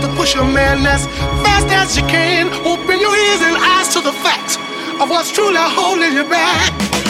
to push your man as fast as you can. Open your ears and eyes to the facts of what's truly holding you back.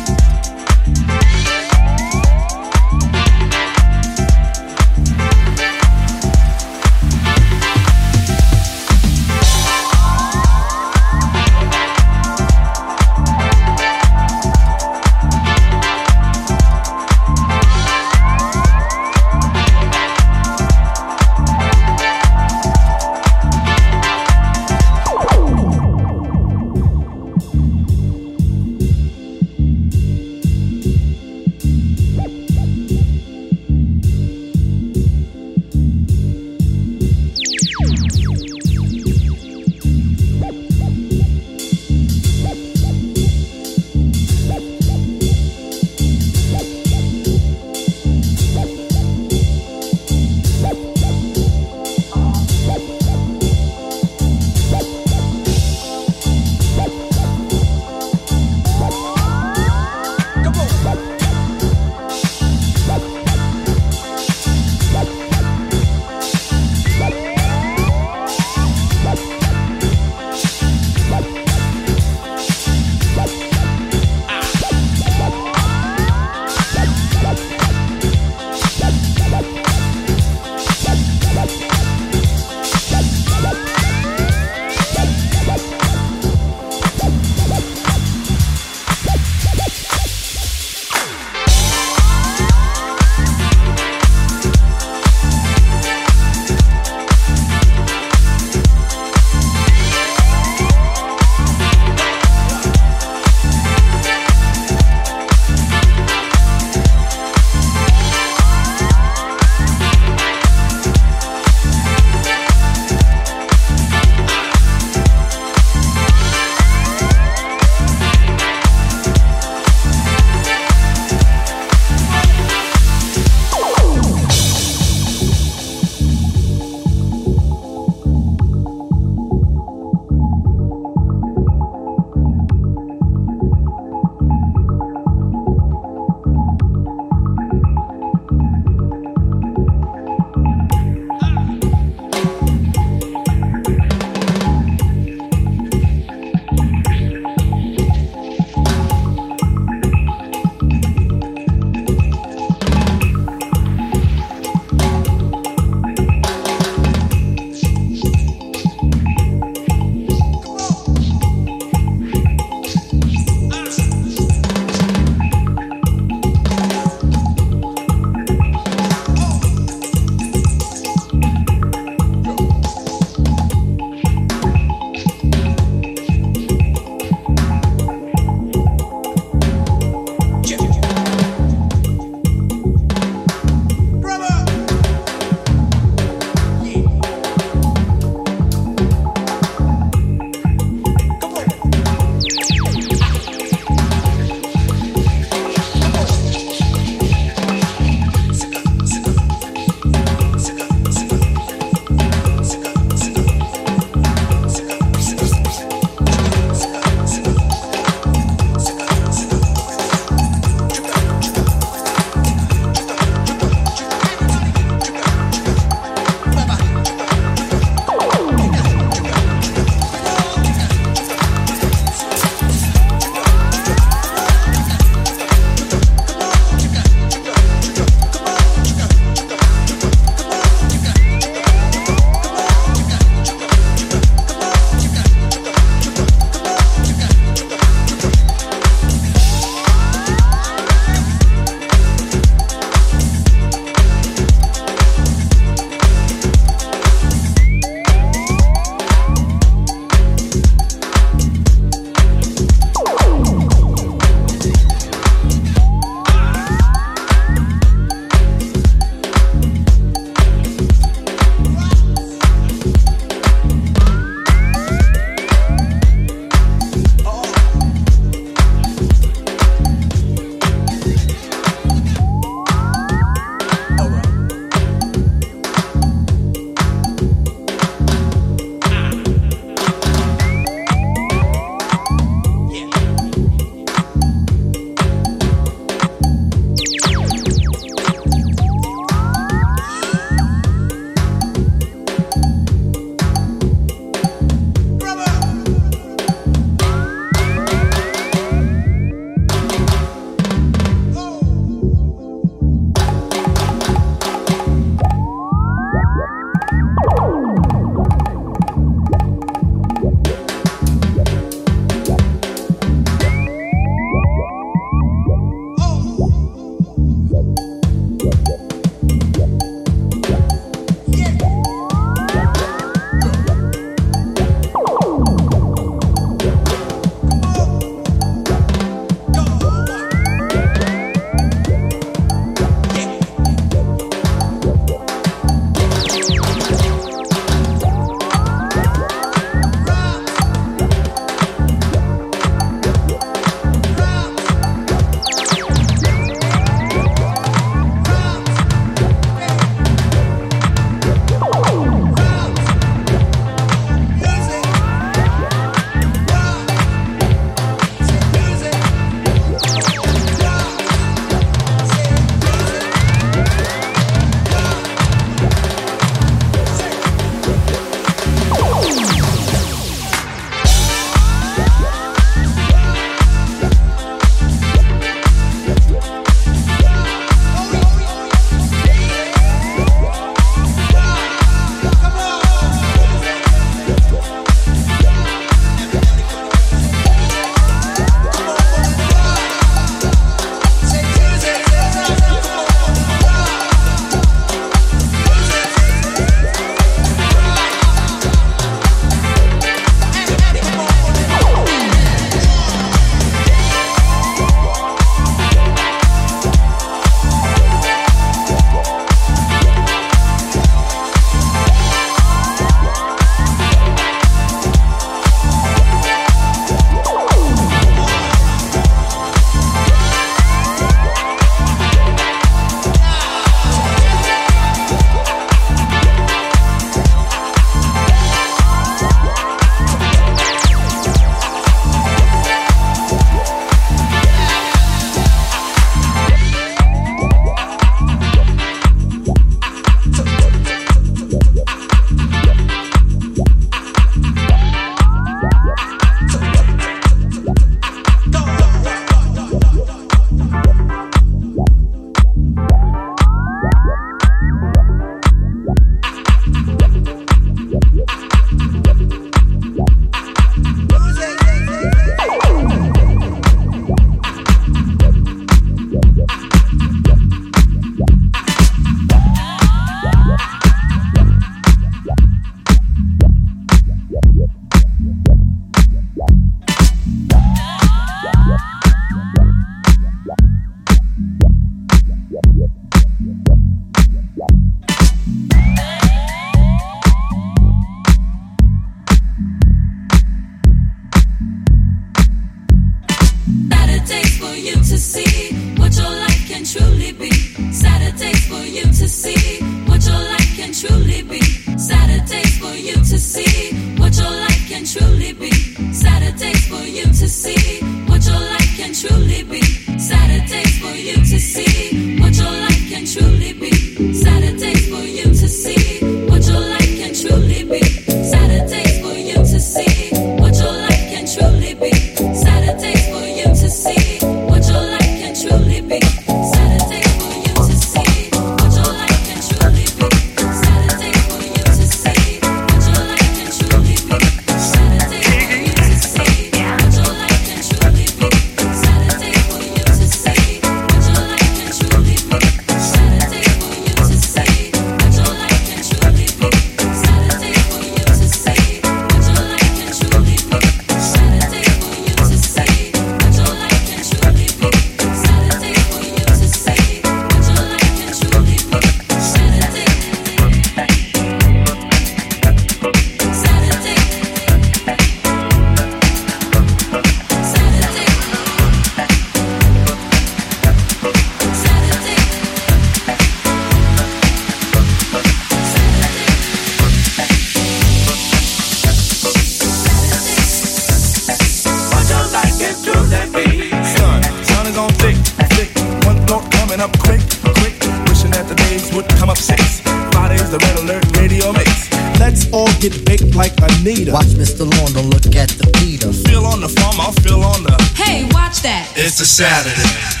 Red Alert Radio Mix. Let's all get baked like Anita. Watch Mr. Lorne, look at the Peter. Feel on the farm, I'll feel on the. Hey, watch that. It's a Saturday.